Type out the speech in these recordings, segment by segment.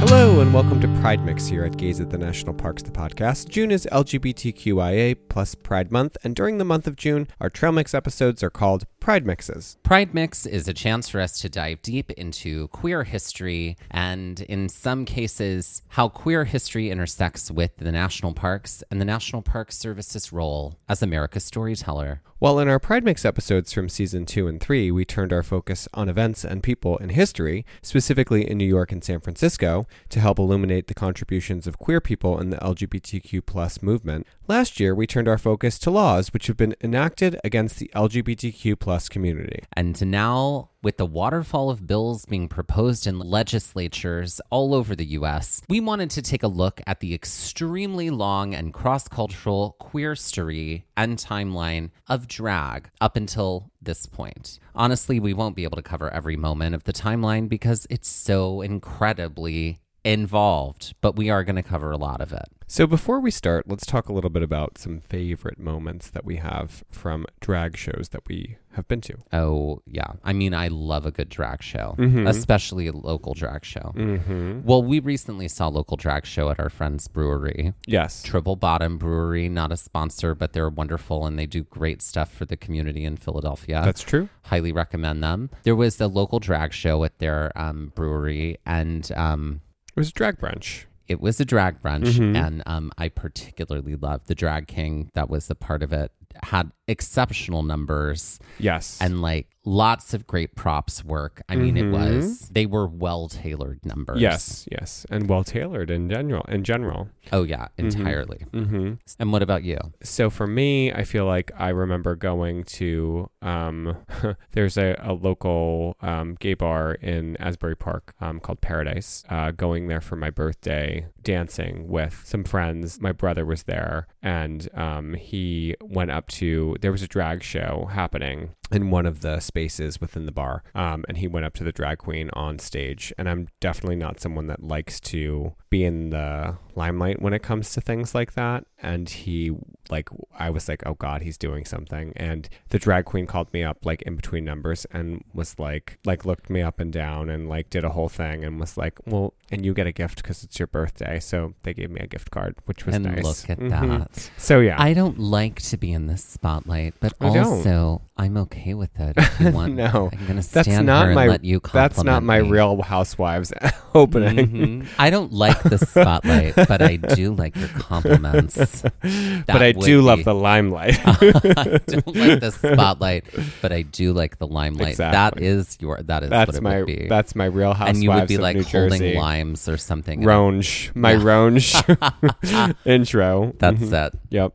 Hello and welcome to Pride Mix here at Gaze at the National Parks, the podcast. June is LGBTQIA plus Pride Month, and during the month of June, our Trail Mix episodes are called Pride Mixes. Pride Mix is a chance for us to dive deep into queer history and, in some cases, how queer history intersects with the national parks and the National Park Service's role as America's storyteller. While in our Pride Mix episodes from season 2 and 3, we turned our focus on events and people in history, specifically in New York and San Francisco, to help illuminate the contributions of queer people in the LGBTQ plus movement, last year we turned our focus to laws which have been enacted against the LGBTQ plus community. And to now, with the waterfall of bills being proposed in legislatures all over the US, we wanted to take a look at the extremely long and cross cultural queer story and timeline of drag up until this point. Honestly, we won't be able to cover every moment of the timeline because it's so incredibly involved, but we are going to cover a lot of it. So before we start, let's talk a little bit about some favorite moments that we have from drag shows that we have been to. Oh, yeah. I mean, I love a good drag show, Mhm. especially a local drag show. Mm-hmm. Well, we recently saw a local drag show at our friend's brewery, Yes. Triple Bottom Brewery, not a sponsor, but they're wonderful and they do great stuff for the community in Philadelphia. That's true. Highly recommend them. There was a local drag show at their um, brewery, and um, It was a drag brunch. it was a drag brunch, Mhm. and um, I particularly loved the drag king that was a part of it. Had exceptional numbers Yes. and like lots of great props work. I mean, Mhm. it was they were well tailored numbers. yes, yes, and well tailored in general. In general. Oh yeah, entirely. Mm-hmm. And what about you? So for me, I feel like I remember going to um, there's a, a local um, gay bar in Asbury Park um, called Paradise. Uh, going there for my birthday, dancing with some friends. My brother was there, and um, he went up to there was a drag show happening in one of the spaces within the bar, um, and he went up to the drag queen on stage. And I'm definitely not someone that likes to be in the limelight when it comes to things like that. And he like I was like, oh god, he's doing something. And the drag queen called me up like in between numbers and was like, like looked me up and down and like did a whole thing and was like, well, and you get a gift because it's your birthday. So they gave me a gift card, which was and nice. look at Mhm. that. So yeah, I don't like to be in the spotlight, but I don't. also I'm okay with it. If you want, No, I'm gonna that's not my- and let you compliment that's not my me. Real Housewives opening. Mhm. I don't like the spotlight, but I do like your compliments. but I do love the limelight. I don't like the spotlight, but I do like the limelight. That Exactly. is your. That is what that's it my would be. that's my Real Housewives and you would be like New holding Jersey. limes or something. Ronge, my Yeah. Ronge intro. That's Mhm. it. Yep.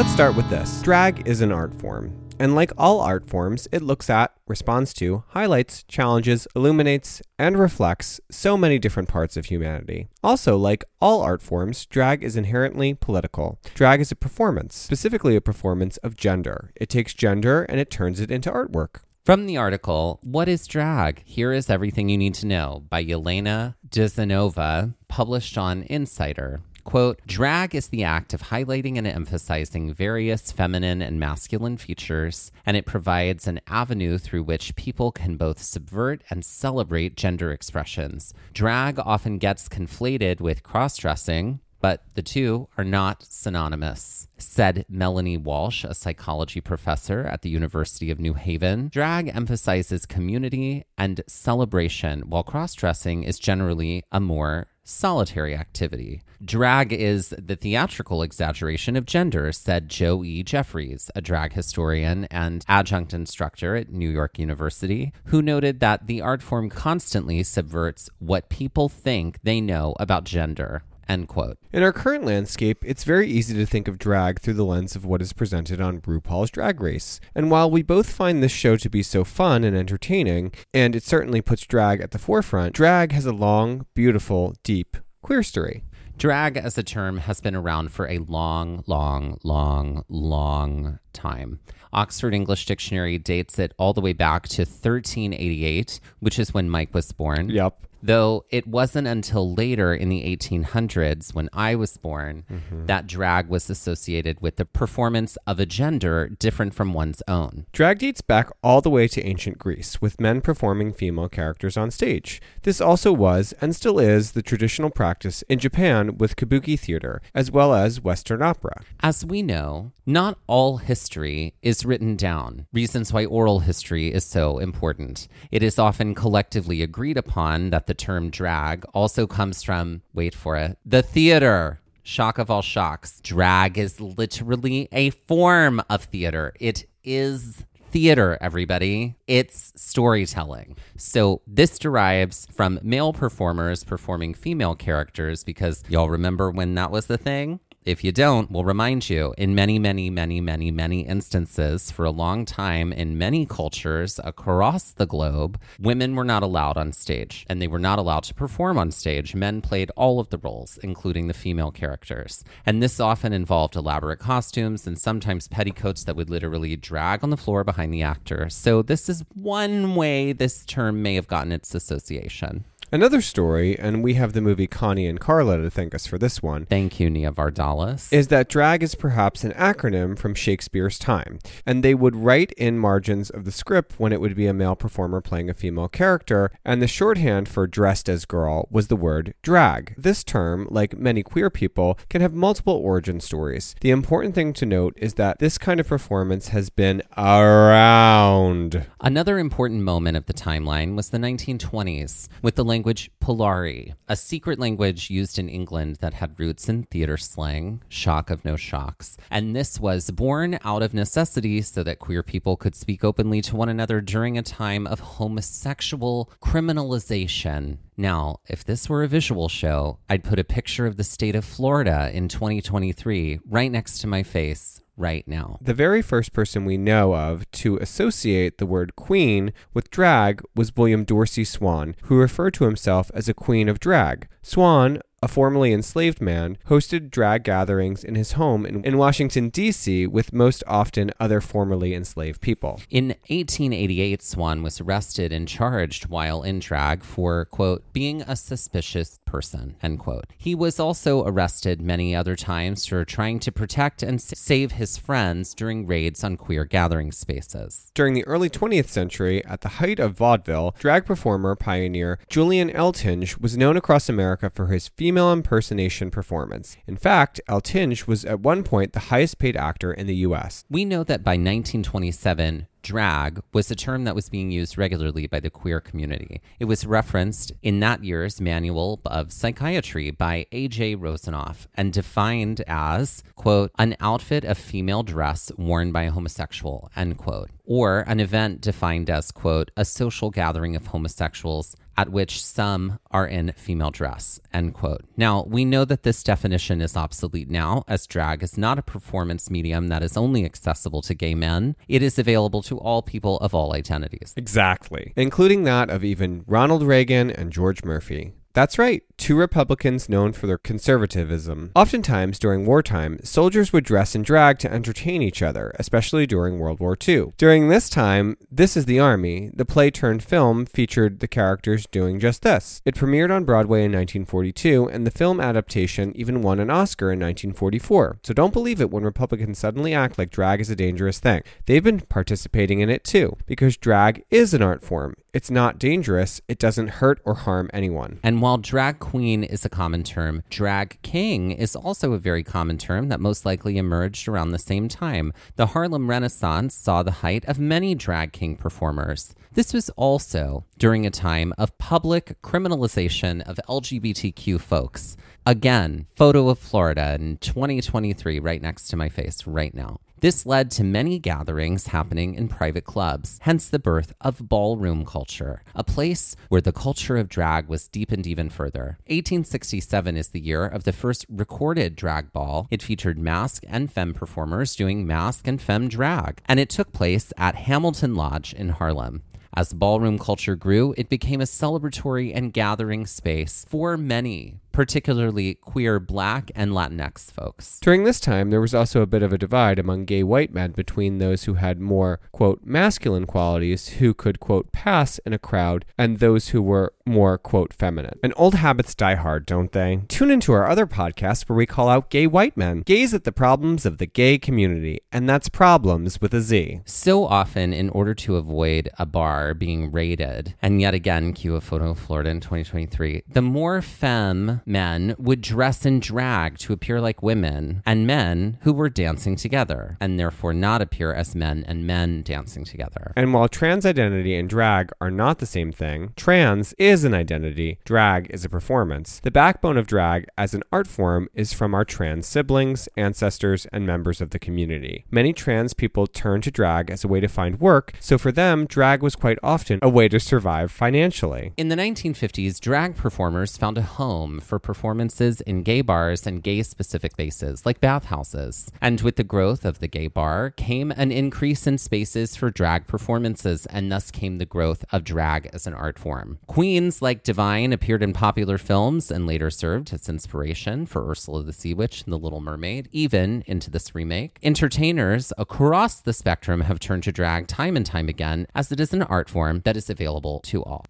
Let's start with this. Drag is an art form. And like all art forms, it looks at, responds to, highlights, challenges, illuminates, and reflects so many different parts of humanity. Also, like all art forms, drag is inherently political. Drag is a performance, specifically a performance of gender. It takes gender and it turns it into artwork. From the article, What is Drag? Here is Everything You Need to Know by Yelena Dzhanova, published on Insider. Quote, drag is the act of highlighting and emphasizing various feminine and masculine features, and it provides an avenue through which people can both subvert and celebrate gender expressions. Drag often gets conflated with cross dressing, but the two are not synonymous. Said Melanie Walsh, a psychology professor at the University of New Haven. Drag emphasizes community and celebration, while cross dressing is generally a more solitary activity. Drag is the theatrical exaggeration of gender, said Joe E. Jeffries, a drag historian and adjunct instructor at New York University, who noted that the art form constantly subverts what people think they know about gender. End quote. In our current landscape, it's very easy to think of drag through the lens of what is presented on RuPaul's Drag Race. And while we both find this show to be so fun and entertaining, and it certainly puts drag at the forefront, drag has a long, beautiful, deep queer story. Drag as a term has been around for a long, long, long, long time. Oxford English Dictionary dates it all the way back to 1388, which is when Mike was born. Yep though it wasn't until later in the 1800s when I was born mm-hmm. that drag was associated with the performance of a gender different from one's own. Drag dates back all the way to ancient Greece, with men performing female characters on stage. This also was, and still is, the traditional practice in Japan with kabuki theater, as well as Western opera. As we know, not all history is written down, reasons why oral history is so important. It is often collectively agreed upon that the term drag also comes from, wait for it, the theater. Shock of all shocks. Drag is literally a form of theater. It is theater, everybody. It's storytelling. So this derives from male performers performing female characters because y'all remember when that was the thing? If you don't, we'll remind you in many, many, many, many, many instances for a long time in many cultures across the globe, women were not allowed on stage and they were not allowed to perform on stage. Men played all of the roles, including the female characters. And this often involved elaborate costumes and sometimes petticoats that would literally drag on the floor behind the actor. So, this is one way this term may have gotten its association. Another story, and we have the movie Connie and Carla to thank us for this one. Thank you, Nia Vardalos. Is that drag is perhaps an acronym from Shakespeare's time, and they would write in margins of the script when it would be a male performer playing a female character, and the shorthand for dressed as girl was the word drag. This term, like many queer people, can have multiple origin stories. The important thing to note is that this kind of performance has been around. Another important moment of the timeline was the 1920s, with the language Polari, a secret language used in England that had roots in theater slang, shock of no shocks. And this was born out of necessity so that queer people could speak openly to one another during a time of homosexual criminalization. Now, if this were a visual show, I'd put a picture of the state of Florida in 2023 right next to my face right now. The very first person we know of to associate the word queen with drag was William Dorsey Swann, who referred to himself as a queen of drag. Swann a formerly enslaved man, hosted drag gatherings in his home in, in Washington, D.C., with most often other formerly enslaved people. In 1888, Swann was arrested and charged while in drag for, quote, being a suspicious person, end quote. He was also arrested many other times for trying to protect and save his friends during raids on queer gathering spaces. During the early 20th century, at the height of vaudeville, drag performer pioneer Julian Eltinge was known across America for his female female impersonation performance. In fact, Eltinge was at one point the highest paid actor in the US. We know that by 1927, drag was a term that was being used regularly by the queer community. It was referenced in that year's Manual of Psychiatry by A.J. Rosanoff and defined as, quote, an outfit of female dress worn by a homosexual, end quote, or an event defined as, quote, a social gathering of homosexuals at which some are in female dress, end quote. Now, we know that this definition is obsolete now, as drag is not a performance medium that is only accessible to gay men. It is available to all people of all identities. Exactly, including that of even Ronald Reagan and George Murphy. That's right, two Republicans known for their conservatism. Oftentimes, during wartime, soldiers would dress in drag to entertain each other, especially during World War II. During this time, This is the Army, the play turned film, featured the characters doing just this. It premiered on Broadway in 1942, and the film adaptation even won an Oscar in 1944. So don't believe it when Republicans suddenly act like drag is a dangerous thing. They've been participating in it too, because drag is an art form. It's not dangerous, it doesn't hurt or harm anyone. And while drag queen is a common term, drag king is also a very common term that most likely emerged around the same time. The Harlem Renaissance saw the height of many drag king performers. This was also during a time of public criminalization of LGBTQ folks. Again, photo of Florida in 2023, right next to my face right now. This led to many gatherings happening in private clubs, hence the birth of ballroom culture, a place where the culture of drag was deepened even further. 1867 is the year of the first recorded drag ball. It featured masc and femme performers doing masc and femme drag, and it took place at Hamilton Lodge in Harlem. As ballroom culture grew, it became a celebratory and gathering space for many, particularly queer black and Latinx folks. During this time, there was also a bit of a divide among gay white men between those who had more, quote, masculine qualities who could, quote, pass in a crowd and those who were more, quote, feminine. And old habits die hard, don't they? Tune into our other podcast where we call out gay white men, gaze at the problems of the gay community, and that's problems with a Z. So often, in order to avoid a bar being raided, and yet again, cue a photo of Florida in 2023, the more femme men would dress in drag to appear like women, and men who were dancing together, and therefore not appear as men and men dancing together. And while trans identity and drag are not the same thing, trans is an identity, drag is a performance. The backbone of drag as an art form is from our trans siblings, ancestors, and members of the community. Many trans people turn to drag as a way to find work, so for them, drag was quite often a way to survive financially. In the 1950s, drag performers found a home for performances in gay bars and gay specific spaces like bathhouses. And with the growth of the gay bar came an increase in spaces for drag performances, and thus came the growth of drag as an art form. Queens like Divine appeared in popular films and later served as inspiration for Ursula the Sea Witch and The Little Mermaid, even into this remake. Entertainers across the spectrum have turned to drag time and time again, as it is an art form that is available to all.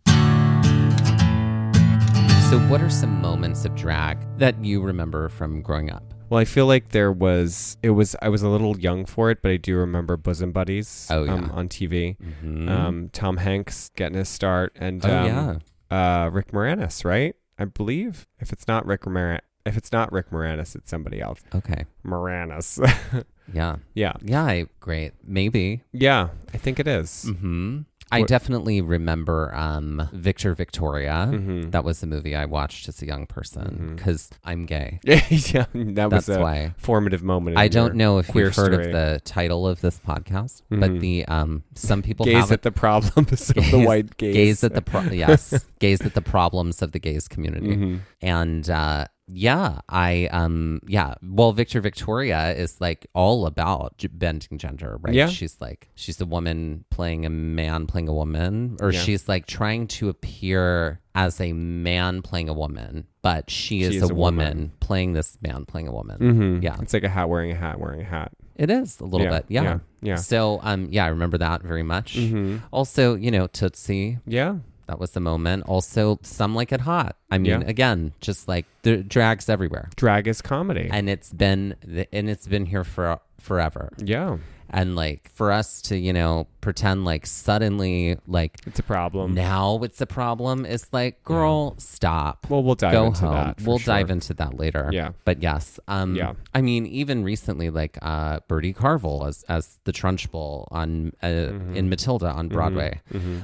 So, what are some moments of drag that you remember from growing up? Well, I feel like there was it was I was a little young for it, but I do remember Bosom Buddies Oh, yeah. um, on TV. Mhm. Um, Tom Hanks getting his start, and oh, um, yeah. uh, Rick Moranis, right? I believe. If it's not Rick Moranis, if it's not Rick Moranis, it's somebody else. Okay. Moranis. Yeah. yeah, Yeah. I, great. Maybe. yeah, I think it is. hmm I definitely remember um, Victor Victoria. Mhm. That was the movie I watched as a young person because I'm gay. yeah, that was That's a why. formative moment. in I don't know if you've heard story. of the title of this podcast, but Mhm. the um, some people gaze at the problems of the white gays. gaze at the pro- yes gaze at the problems of the gays community Mhm. and uh yeah i um yeah well victor victoria is like all about g- bending gender right Yeah. she's like she's a woman playing a man playing a woman or Yeah. she's like trying to appear as a man playing a woman but she is, She a, is a woman, woman. playing this man playing a woman Mm-hmm. Yeah. it's like a hat wearing a hat wearing a hat. it is a little Yeah, bit yeah. yeah, yeah. so um yeah i remember that very much hmm also you know tootsie Yeah, that was the moment. Also, some like it hot. I mean, Yeah. again, just like the drags everywhere, drag is comedy. and it's been and it's been here for forever. yeah, And like for us to you know pretend like suddenly like it's a problem. now it's a problem. It's like, girl, stop. Well, we'll dive Go into home. that. we'll sure. dive into that later. Yeah. But yes, um, Yeah. I mean, even recently, like uh, Bertie Carvel as as the Trunchbull on uh, Mm-hmm. in Matilda on Broadway.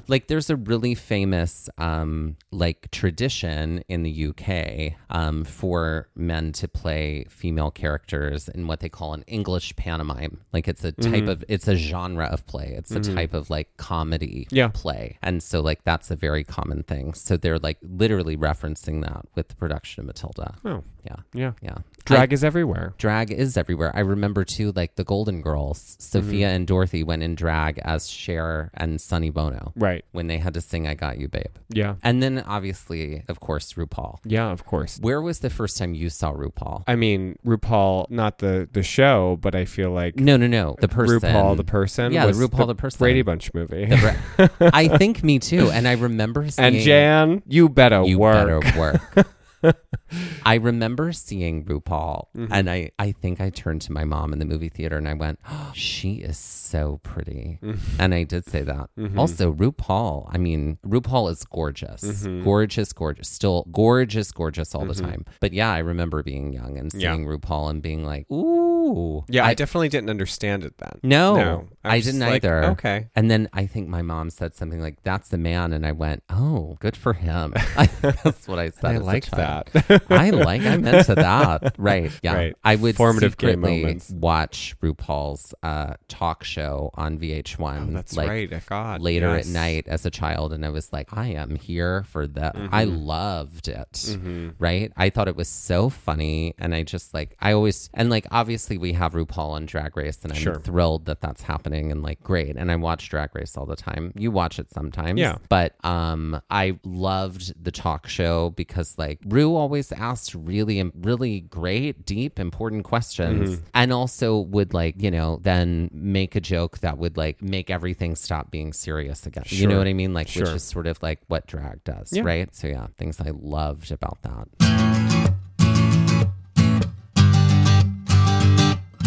Like, there's a really famous um, like tradition in the UK um, for men to play female characters in what they call an English pantomime. Like, it's a type Mm. of it's a genre of play. It's a mm. type of like comedy Yeah. play, and so like that's a very common thing. So they're like literally referencing that with the production of Matilda. Oh, Yeah. Yeah. Yeah. Drag is everywhere. drag is everywhere. I remember too, like the Golden Girls, Sophia Mm-hmm. and Dorothy went in drag as Cher and Sonny Bono Right. when they had to sing I Got You, Babe. Yeah. And then obviously, of course, RuPaul. Yeah, of course. Where was the first time you saw RuPaul? I mean, RuPaul, not the the show, but I feel like No, no, no. The person. RuPaul the person. Yeah, the RuPaul the person. Brady Bunch movie. Bra- I think me too. And I remember seeing. and Jan, you better you work. better work. I remember seeing RuPaul, Mm-hmm. and I, I think I turned to my mom in the movie theater and I went, oh, She is so pretty. Mm-hmm. And I did say that. Also, RuPaul, I mean, RuPaul is gorgeous. Mm-hmm. Gorgeous, gorgeous. Still gorgeous, gorgeous all the time. But yeah, I remember being young and Yeah. seeing RuPaul and being like, Ooh. Yeah, I, definitely didn't understand it then. No, No, I I, didn't like, either. okay. And then I think my mom said something like, "That's the man," and I went, "Oh, good for him." That's what I said. I like that. I like. I'm into that. Right. Yeah. Right. I would Formative secretly watch RuPaul's uh, talk show on VH1. Oh, that's like, right. I forgot. Later Yes. at night as a child, and I was like, I am here for that. I Mm-hmm. loved it. Right. I thought it was so funny, and I just like I always and like obviously we have RuPaul on Drag Race, and I'm Sure. thrilled that that's happening, and like great. And I watch Drag Race all the time. You watch it sometimes, Yeah. But um, I loved the talk show because like Ru always asked really, really great, deep, important questions, Mm-hmm. and also would like you know then make a joke that would like make everything stop being serious again. You know what I mean? Like which is sort of like what drag does, Yeah. right? So yeah, things I loved about that.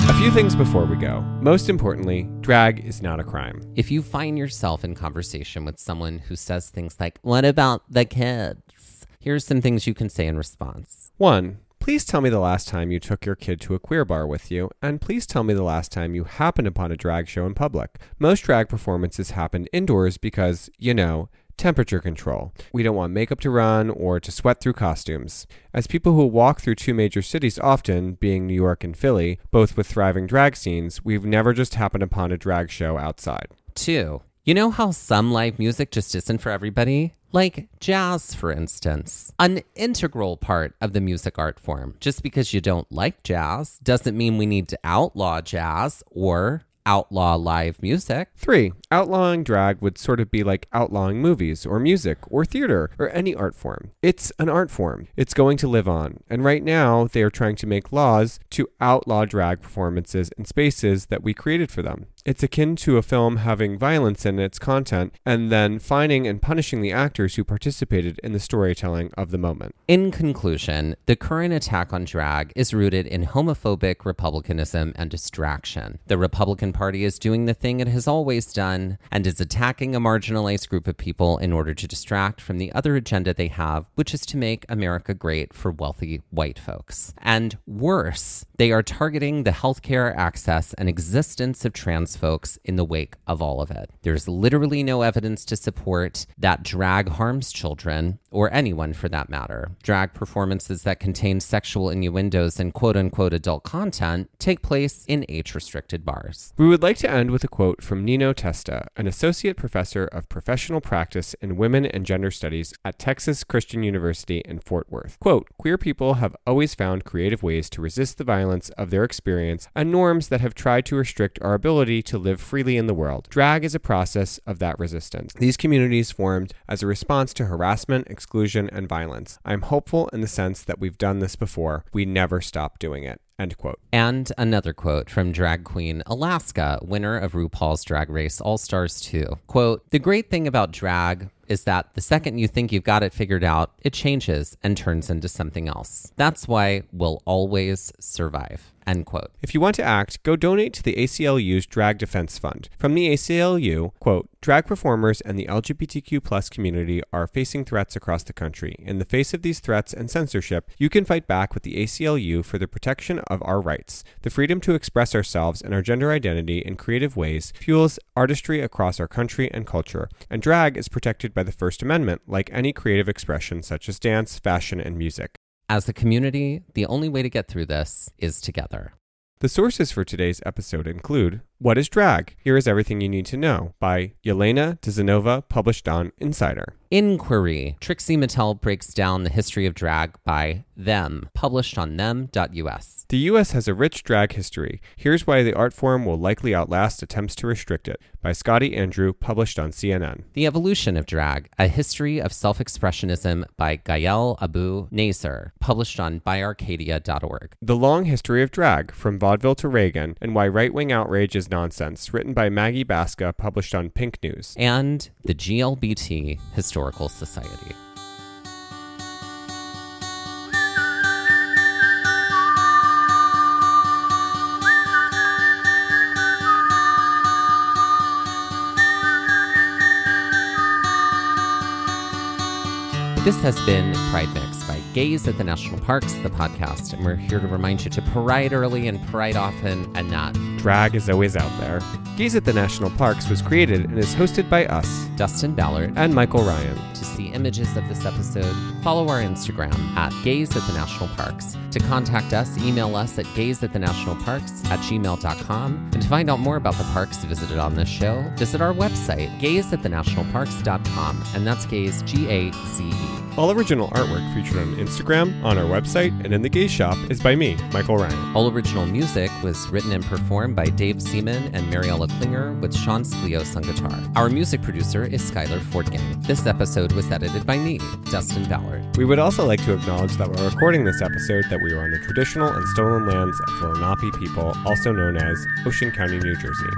A few things before we go. Most importantly, drag is not a crime. If you find yourself in conversation with someone who says things like, What about the kids? Here's some things you can say in response. One, please tell me the last time you took your kid to a queer bar with you, and please tell me the last time you happened upon a drag show in public. Most drag performances happen indoors because, you know, temperature control. We don't want makeup to run or to sweat through costumes. As people who walk through two major cities often, being New York and Philly, both with thriving drag scenes, we've never just happened upon a drag show outside. Two, you know how some live music just isn't for everybody? Like jazz, for instance, an integral part of the music art form. Just because you don't like jazz doesn't mean we need to outlaw jazz or outlaw live music. Three, outlawing drag would sort of be like outlawing movies or music or theater or any art form. It's an art form. It's going to live on. And right now, they are trying to make laws to outlaw drag performances in spaces that we created for them. It's akin to a film having violence in its content and then finding and punishing the actors who participated in the storytelling of the moment. In conclusion, the current attack on drag is rooted in homophobic republicanism and distraction. The Republican Party is doing the thing it has always done and is attacking a marginalized group of people in order to distract from the other agenda they have, which is to make America great for wealthy white folks. And worse, they are targeting the healthcare access and existence of trans folks in the wake of all of it. There's literally no evidence to support that drag harms children or anyone for that matter. Drag performances that contain sexual innuendos and quote unquote adult content take place in age restricted bars. We would like to end with a quote from Nino Testa, an associate professor of professional practice in women and gender studies at Texas Christian University in Fort Worth. Quote, queer people have always found creative ways to resist the violence of their experience and norms that have tried to restrict our ability to live freely in the world. Drag is a process of that resistance. These communities formed as a response to harassment, exclusion, and violence. I'm hopeful in the sense that we've done this before. We never stop doing it. End quote. And another quote from drag queen Alaska, winner of RuPaul's Drag Race All Stars 2. Quote, The great thing about drag is that the second you think you've got it figured out, it changes and turns into something else. That's why we'll always survive. End quote. If you want to act, go donate to the ACLU's Drag Defense Fund. From the ACLU, quote, drag performers and the LGBTQ plus community are facing threats across the country. In the face of these threats and censorship, you can fight back with the ACLU for the protection of our rights. The freedom to express ourselves and our gender identity in creative ways fuels artistry across our country and culture, and drag is protected by the First Amendment, like any creative expression such as dance, fashion, and music. As a community, the only way to get through this is together. The sources for today's episode include What is Drag? Here is everything you need to know by Yelena Dzhanova, published on Insider. Inquiry. Trixie Mattel breaks down the history of drag by Them, published on them.us. The U.S. has a rich drag history. Here's why the art form will likely outlast attempts to restrict it by Scottie Andrew, published on CNN. The Evolution of Drag, A History of Self Expressionism by Gael Abu Nasser, published on byarcadia.org. The Long History of Drag, From Vaudeville to Reagan, and Why Right Wing Outrage is Nonsense, written by Maggie Baska, published on Pink News. And the GLBT Historical Society. This has been Pride Mix Gaze at the National Parks, the podcast, and we're here to remind you to pride early and pride often and not. Drag is always out there. Gaze at the National Parks was created and is hosted by us Dustin Ballard. and Michael Ryan. To see images of this episode, follow our Instagram at Gaze at the National Parks. To contact us, email us at gaze at the national parks at gmail.com. And to find out more about the parks visited on this show, visit our website, gaze at the gazeatthenationalparks.com. And that's gaze, G A Z E. All original artwork featured on Instagram, on our website, and in the Gaze Shop is by me, Michael Ryan. All original music was written and performed by Dave Seamon and Mariella Klinger with Sean Sklios on guitar. Our music producer is Skyler Fortgang. This episode was edited by me, Dustin Ballard. We would also like to acknowledge that we're recording this episode that we are on the traditional and stolen lands of the Lenape people, also known as Ocean County, New Jersey.